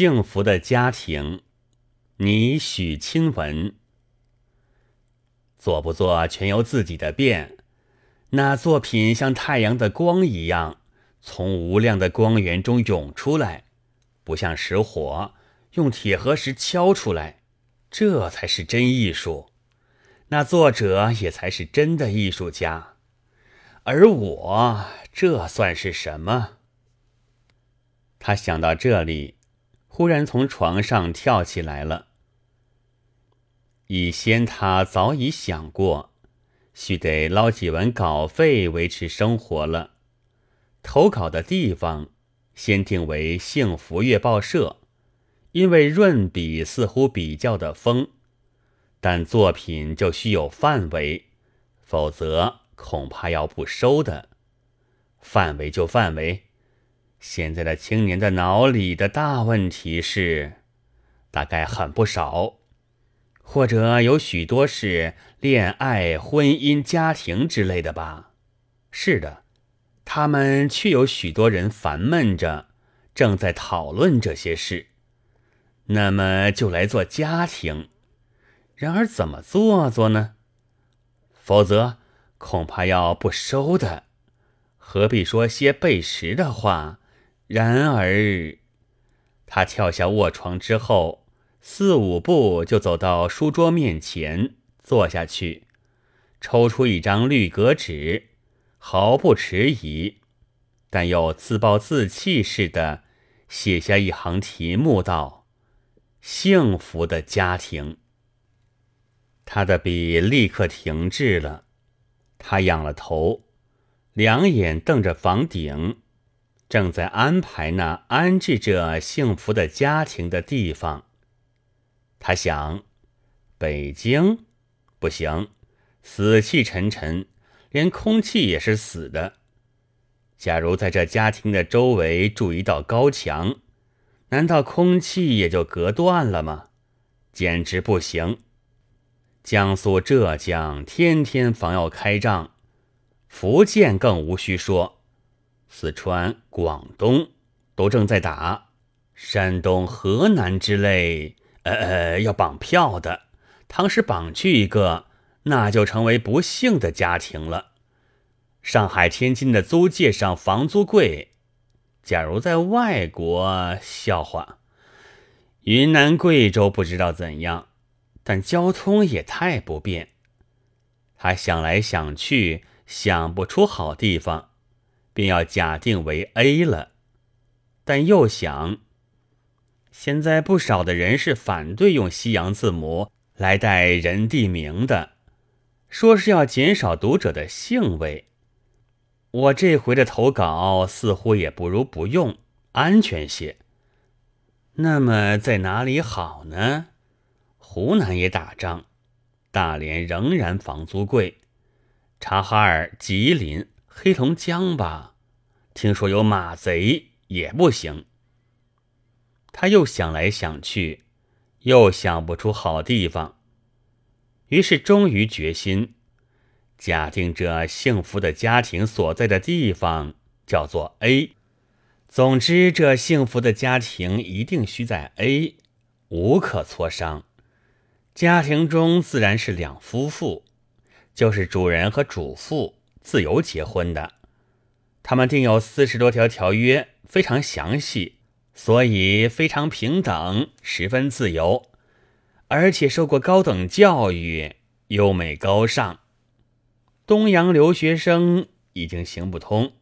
幸福的家庭，你许亲文。做不做全由自己的便。那作品像太阳的光一样，从无量的光源中涌出来，不像石火用铁和石敲出来，这才是真艺术。那作者也才是真的艺术家，而我这算是什么？他想到这里，忽然从床上跳起来了。以先他早已想过。须得捞几文稿费维持生活了。投稿的地方先定为幸福月报社，因为润笔似乎比较的丰，但作品就需有范围，否则恐怕要不收的。范围就范围。现在的青年的脑里的大问题是，大概很不少。或者有许多是恋爱、婚姻、家庭之类的吧？是的，他们却有许多人烦闷着，正在讨论这些事。那么就来做家庭。然而怎么做做呢？否则恐怕要不收的。何必说些背时的话？然而，他跳下卧床之后。四五步就走到书桌面前，坐下去，抽出一张绿格纸，毫不迟疑，但又自暴自弃似的写下一行题目道：“幸福的家庭。”他的笔立刻停滞了，他仰了头，两眼瞪着房顶，正在安排那安置着幸福的家庭的地方。他想，北京不行，死气沉沉，连空气也是死的。假如在这家庭的周围筑一道高墙，难道空气也就隔断了吗？简直不行。江苏、浙江天天防要开仗，福建更无需说，四川、广东都正在打，山东、河南之类。呃，要绑票的，倘使绑去一个，那就成为不幸的家庭了。上海、天津的租界上房租贵，假如在外国，笑话。云南、贵州不知道怎样，但交通也太不便。他想来想去，想不出好地方，便要假定为 A 了，但又想。现在不少的人是反对用西洋字母来带人地名的，说是要减少读者的兴味。我这回的投稿似乎也不如不用，安全些。那么在哪里好呢？湖南也打仗，大连仍然房租贵，察哈尔、吉林、黑龙江吧，听说有马贼也不行。他又想来想去，又想不出好地方，于是终于决心，假定这幸福的家庭所在的地方叫做 A。总之，这幸福的家庭一定需在 A，无可磋商。家庭中自然是两夫妇，就是主人和主妇自由结婚的。他们定有四十多条条约，非常详细。所以非常平等，十分自由，而且受过高等教育，优美高尚。东洋留学生已经行不通，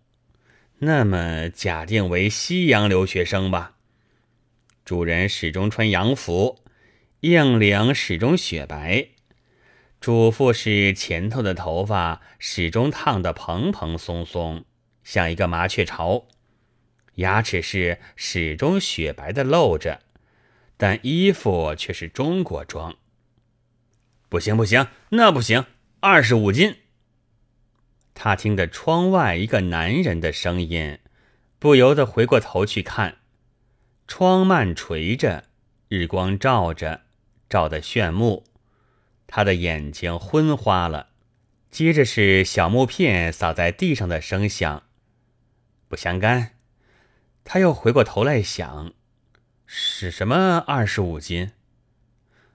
那么假定为西洋留学生吧。主人始终穿洋服，硬领始终雪白，主妇是前头的头发始终烫得蓬蓬松松，像一个麻雀巢。牙齿是始终雪白的露着，但衣服却是中国装。不行不行，那不行，二十五斤。他听得窗外一个男人的声音，不由得回过头去看。窗幔垂着，日光照着，照得炫目。他的眼睛昏花了。接着是小木片扫在地上的声响，不相干。他又回过头来想，使什么二十五斤？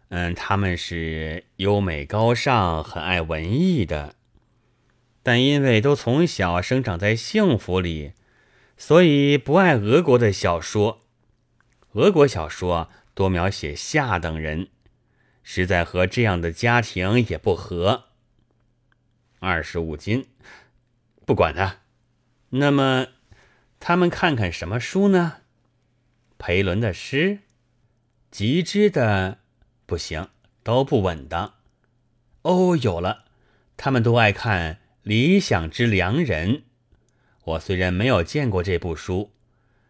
嗯，他们是优美高尚、很爱文艺的，但因为都从小生长在幸福里，所以不爱俄国的小说。俄国小说多描写下等人，实在和这样的家庭也不合。二十五斤，不管他。那么，他们看看什么书呢？裴伦的诗，极之的。不行，都不稳当。哦，有了，他们都爱看《理想之良人》。我虽然没有见过这部书，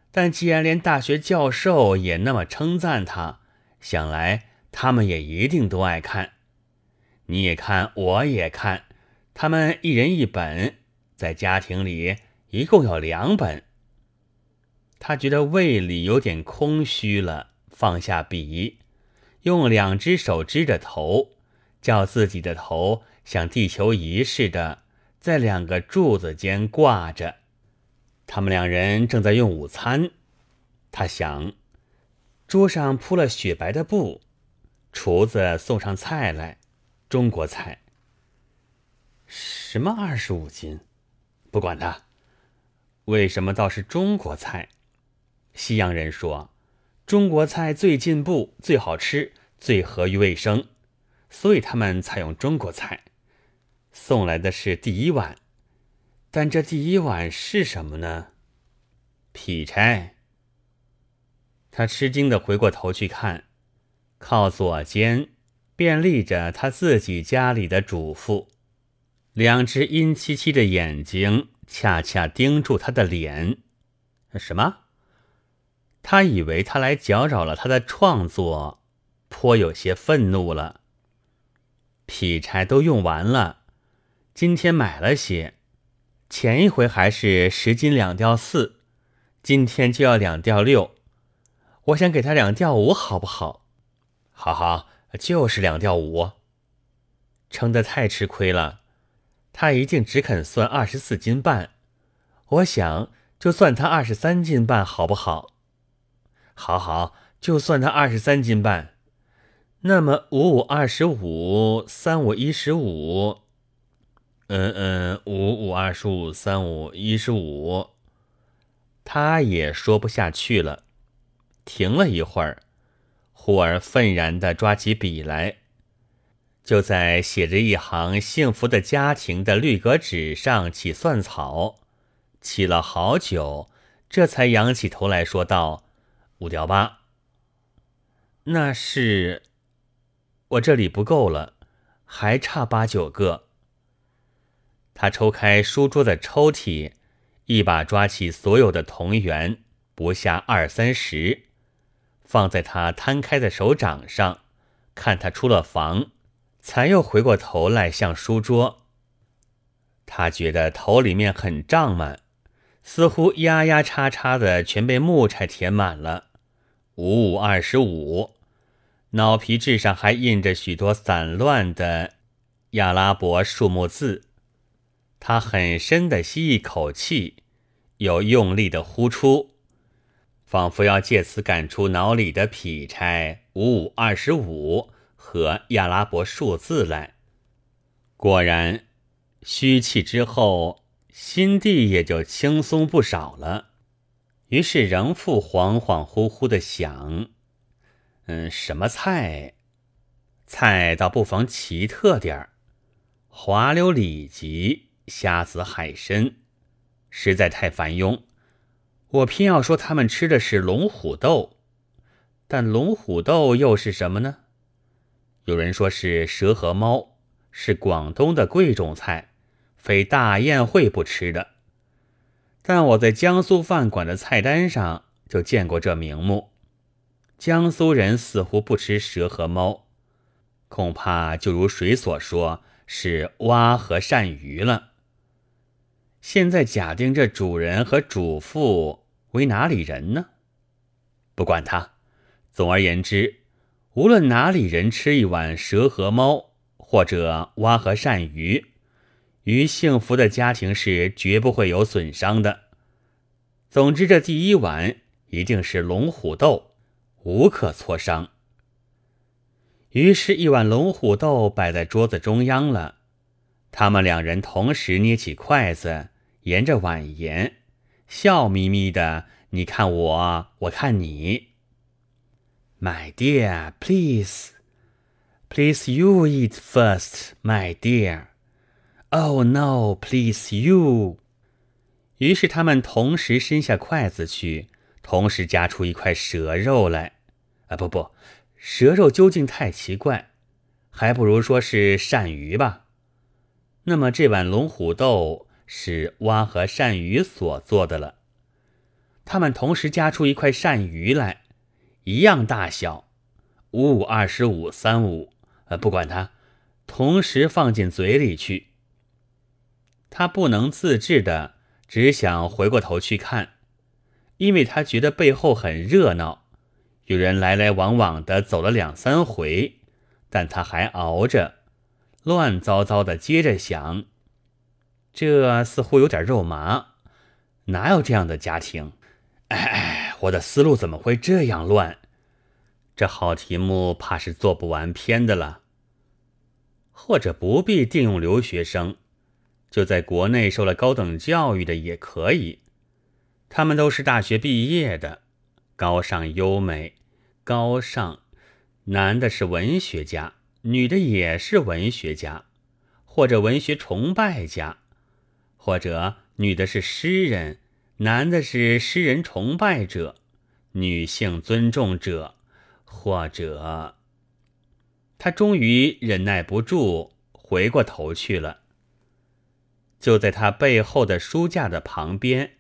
但既然连大学教授也那么称赞他，想来他们也一定都爱看。你也看，我也看，他们一人一本，在家庭里一共有两本。他觉得胃里有点空虚了，放下笔。用两只手支着头，叫自己的头像地球仪似的在两个柱子间挂着。他们两人正在用午餐。他想，桌上铺了雪白的布，厨子送上菜来，中国菜。什么二十五斤？不管他。为什么倒是中国菜？西洋人说。中国菜最进步、最好吃、最合于卫生，所以他们采用中国菜。送来的是第一碗，但这第一碗是什么呢？劈柴。他吃惊的回过头去看，靠左肩便立着他自己家里的主妇，两只阴漆漆的眼睛恰恰盯住他的脸。什么？他以为他来搅扰了他的创作，颇有些愤怒了。劈柴都用完了，今天买了些，前一回还是十斤两吊四，今天就要两吊六。我想给他两吊五，好不好？好好，就是两吊五。称得太吃亏了，他一定只肯算二十四斤半。我想就算他二十三斤半，好不好？好好，就算他二十三斤半，那么五五二十五，三五一十五，嗯嗯，五五二十五，三五一十五，他也说不下去了，停了一会儿，忽而愤然的抓起笔来，就在写着一行幸福的家庭的绿格纸上起算草，起了好久，这才仰起头来说道。五吊八，那是我这里不够了，还差八九个。他抽开书桌的抽屉，一把抓起所有的铜元，不下二三十，放在他摊开的手掌上，看他出了房，才又回过头来向书桌。他觉得头里面很胀满，似乎压压叉叉的全被木柴填满了。五五二十五，脑皮质上还印着许多散乱的亚拉伯数目字。他很深的吸一口气，又用力的呼出，仿佛要借此赶出脑里的劈柴五五二十五和亚拉伯数字来。果然，虚气之后，心地也就轻松不少了。于是仍复恍恍惚惚的想：“嗯，什么菜？菜倒不妨奇特点儿，滑溜里脊、虾子、海参，实在太繁庸。我偏要说他们吃的是龙虎斗，但龙虎斗又是什么呢？有人说是蛇和猫，是广东的贵重菜，非大宴会不吃的。”但我在江苏饭馆的菜单上就见过这名目。江苏人似乎不吃蛇和猫，恐怕就如水所说是蛙和鳝鱼了。现在假定这主人和主妇为哪里人呢？不管他，总而言之，无论哪里人吃一碗蛇和猫，或者蛙和鳝鱼。于幸福的家庭是绝不会有损伤的。总之，这第一碗一定是龙虎斗，无可磋商。于是，一碗龙虎豆摆在桌子中央了。他们两人同时捏起筷子，沿着碗沿，笑眯眯的。你看我，我看你。My dear, please, please you eat first, my dear. Oh no, please you. 于是他们同时伸下筷子去，同时夹出一块蛇肉来。啊，不不，蛇肉究竟太奇怪，还不如说是鳝鱼吧。那么这碗龙虎豆是蛙和鳝鱼所做的了。他们同时夹出一块鳝鱼来，一样大小，五五二十五三五，呃，不管它，同时放进嘴里去。他不能自制的，只想回过头去看，因为他觉得背后很热闹，有人来来往往的走了两三回，但他还熬着。乱糟糟的，接着想，这似乎有点肉麻，哪有这样的家庭？哎哎，我的思路怎么会这样乱？这好题目怕是做不完篇的了。或者不必定用留学生，就在国内受了高等教育的也可以。他们都是大学毕业的，高尚优美，高尚，男的是文学家。女的也是文学家，或者文学崇拜家，或者女的是诗人，男的是诗人崇拜者，女性尊重者，或者……他终于忍耐不住，回过头去了。就在他背后的书架的旁边，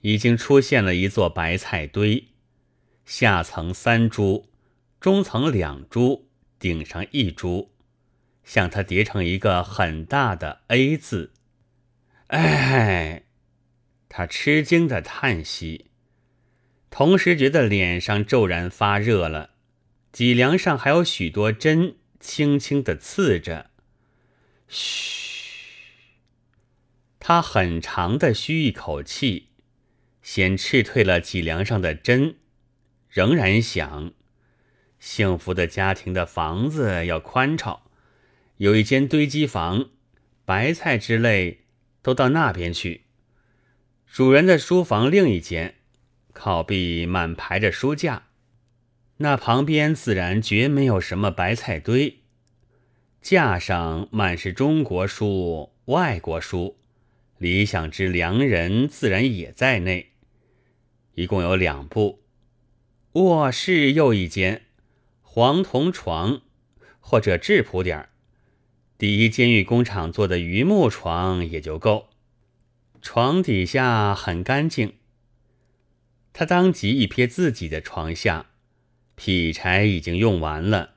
已经出现了一座白菜堆，下层三株，中层两株。顶上一株，向他叠成一个很大的 A 字。哎，他吃惊的叹息，同时觉得脸上骤然发热了。脊梁上还有许多针，轻轻的刺着。嘘，他很长的吁一口气，先斥退了脊梁上的针，仍然想。幸福的家庭的房子要宽敞，有一间堆积房，白菜之类都到那边去。主人的书房另一间，靠壁满排着书架，那旁边自然绝没有什么白菜堆。架上满是中国书、外国书，理想之良人自然也在内。一共有两部，卧室又一间。黄铜床，或者质朴点儿，第一监狱工厂做的榆木床也就够。床底下很干净。他当即一瞥自己的床下，劈柴已经用完了，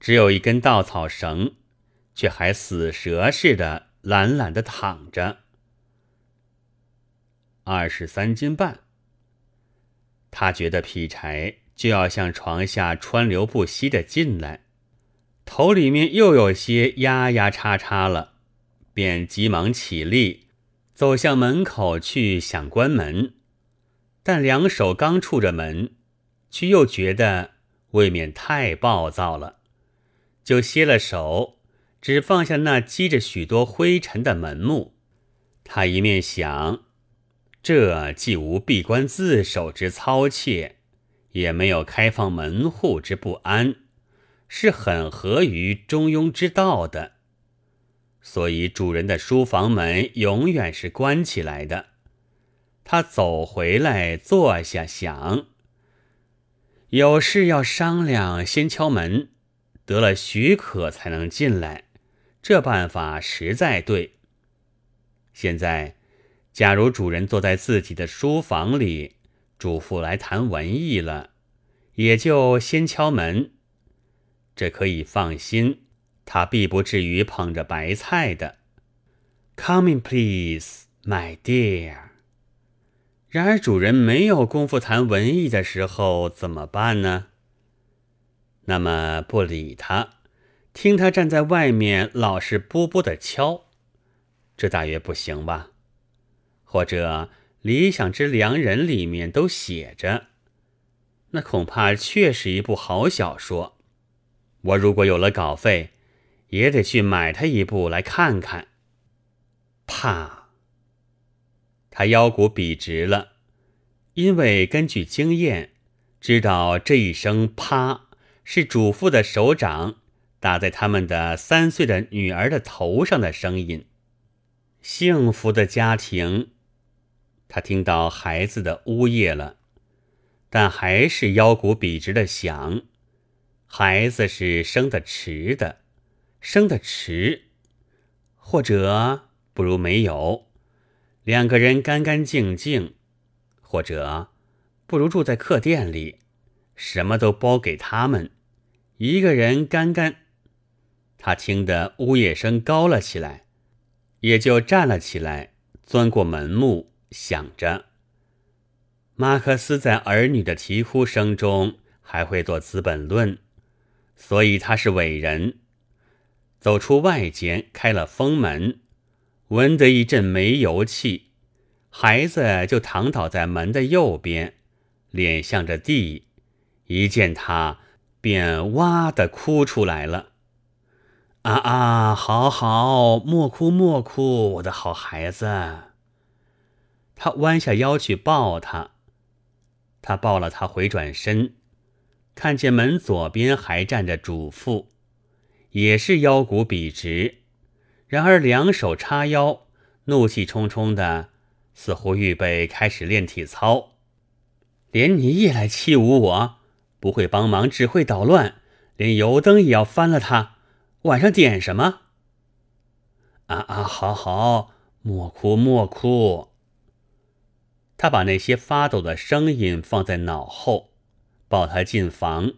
只有一根稻草绳，却还死蛇似的懒懒的躺着。二十三斤半，他觉得劈柴。就要向床下川流不息的进来，头里面又有些压压叉叉了，便急忙起立，走向门口去想关门，但两手刚触着门，却又觉得未免太暴躁了，就歇了手，只放下那积着许多灰尘的门木。他一面想，这既无闭关自守之操切。也没有开放门户之不安，是很合于中庸之道的。所以主人的书房门永远是关起来的。他走回来坐下，想有事要商量，先敲门，得了许可才能进来。这办法实在对。现在，假如主人坐在自己的书房里。主妇来谈文艺了，也就先敲门，这可以放心，他必不至于捧着白菜的。Come in, please, my dear。然而主人没有功夫谈文艺的时候怎么办呢？那么不理他，听他站在外面老是啵啵的敲，这大约不行吧？或者？理想之良人里面都写着，那恐怕确是一部好小说。我如果有了稿费，也得去买他一部来看看。啪！他腰骨笔直了，因为根据经验，知道这一声“啪”是主妇的手掌打在他们的三岁的女儿的头上的声音。幸福的家庭，他听到孩子的呜咽了，但还是腰骨笔直的响：孩子是生的迟的，生的迟，或者不如没有。两个人干干净净，或者不如住在客店里，什么都包给他们。一个人干干，他听得呜咽声高了起来，也就站了起来，钻过门木，想着马克思在儿女的啼哭声中还会做《资本论》，所以他是伟人。走出外间，开了封门。闻得一阵煤油气，孩子就躺倒在门的右边，脸向着地。一见他，便哇的哭出来了。啊啊，好好，莫哭莫哭，我的好孩子。他弯下腰去抱他，他抱了他，回转身，看见门左边还站着主妇，也是腰骨笔直。然而，两手叉腰，怒气冲冲的，似乎预备开始练体操。连你也来欺侮我，不会帮忙，只会捣乱，连油灯也要翻了它。晚上点什么？啊啊，好好，莫哭莫哭。他把那些发抖的声音放在脑后，抱他进房，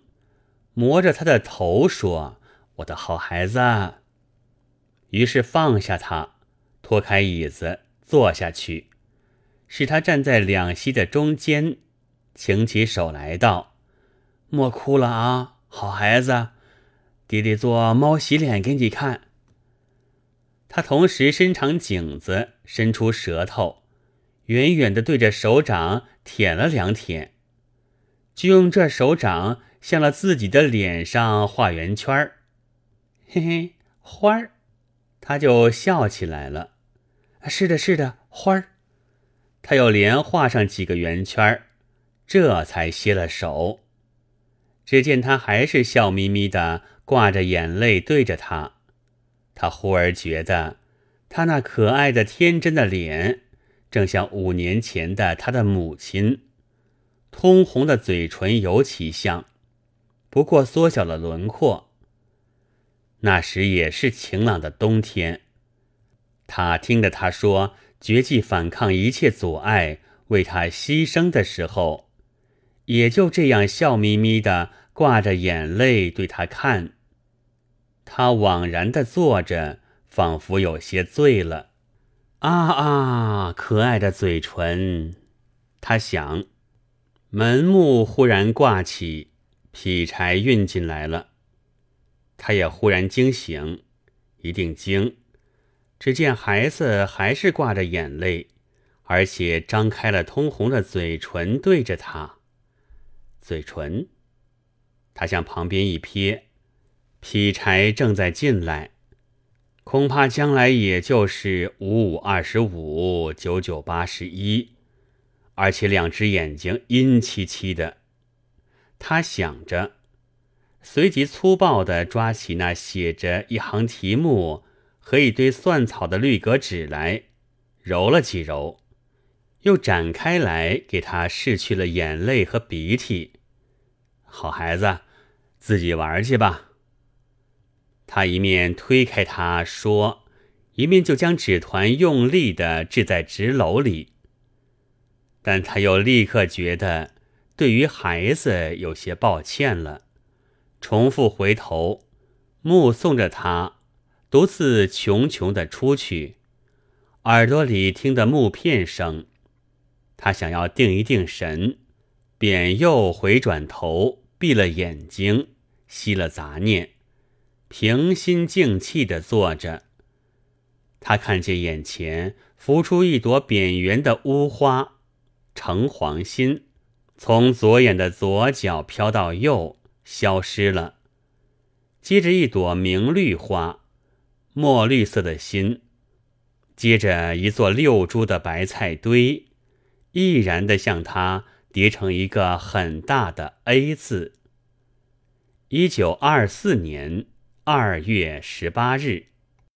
摸着他的头说：“我的好孩子。”于是放下他，拖开椅子坐下去，使他站在两膝的中间，擎起手来道：“莫哭了啊，好孩子，爹爹做猫洗脸给你看。”他同时伸长颈子，伸出舌头，远远的对着手掌舔了两舔，就用这手掌向了自己的脸上画圆圈，嘿嘿，花儿。他就笑起来了。是的，是的，花儿。他又连画上几个圆圈，这才歇了手。只见他还是笑眯眯的，挂着眼泪对着他。他忽而觉得，他那可爱的天真的脸，正像五年前的他的母亲，通红的嘴唇尤其像，不过缩小了轮廓。那时也是晴朗的冬天，他听着他说绝技反抗一切阻碍，为他牺牲的时候，也就这样笑眯眯的挂着眼泪对他看。他枉然的坐着，仿佛有些醉了。啊啊，可爱的嘴唇，他想。门幕忽然挂起，劈柴运进来了。他也忽然惊醒，一定惊。只见孩子还是挂着眼泪，而且张开了通红的嘴唇对着他。嘴唇，他向旁边一瞥，劈柴正在进来，恐怕将来也就是五五二十五，九九八十一，而且两只眼睛阴漆漆的。他想着。随即粗暴地抓起那写着一行题目和一堆算草的绿格纸来，揉了几揉，又展开来给他拭去了眼泪和鼻涕。好孩子，自己玩去吧。他一面推开他说，一面就将纸团用力地掷在纸篓里。但他又立刻觉得对于孩子有些抱歉了。重复回头，目送着他独自穷穷的出去，耳朵里听得木片声。他想要定一定神，便又回转头，闭了眼睛，息了杂念，平心静气的坐着。他看见眼前浮出一朵扁圆的乌花，橙黄心，从左眼的左角飘到右，消失了。接着一朵明绿花，墨绿色的心，接着一座六株的白菜堆，毅然的向他叠成一个很大的 A 字。一九二四年二月十八日。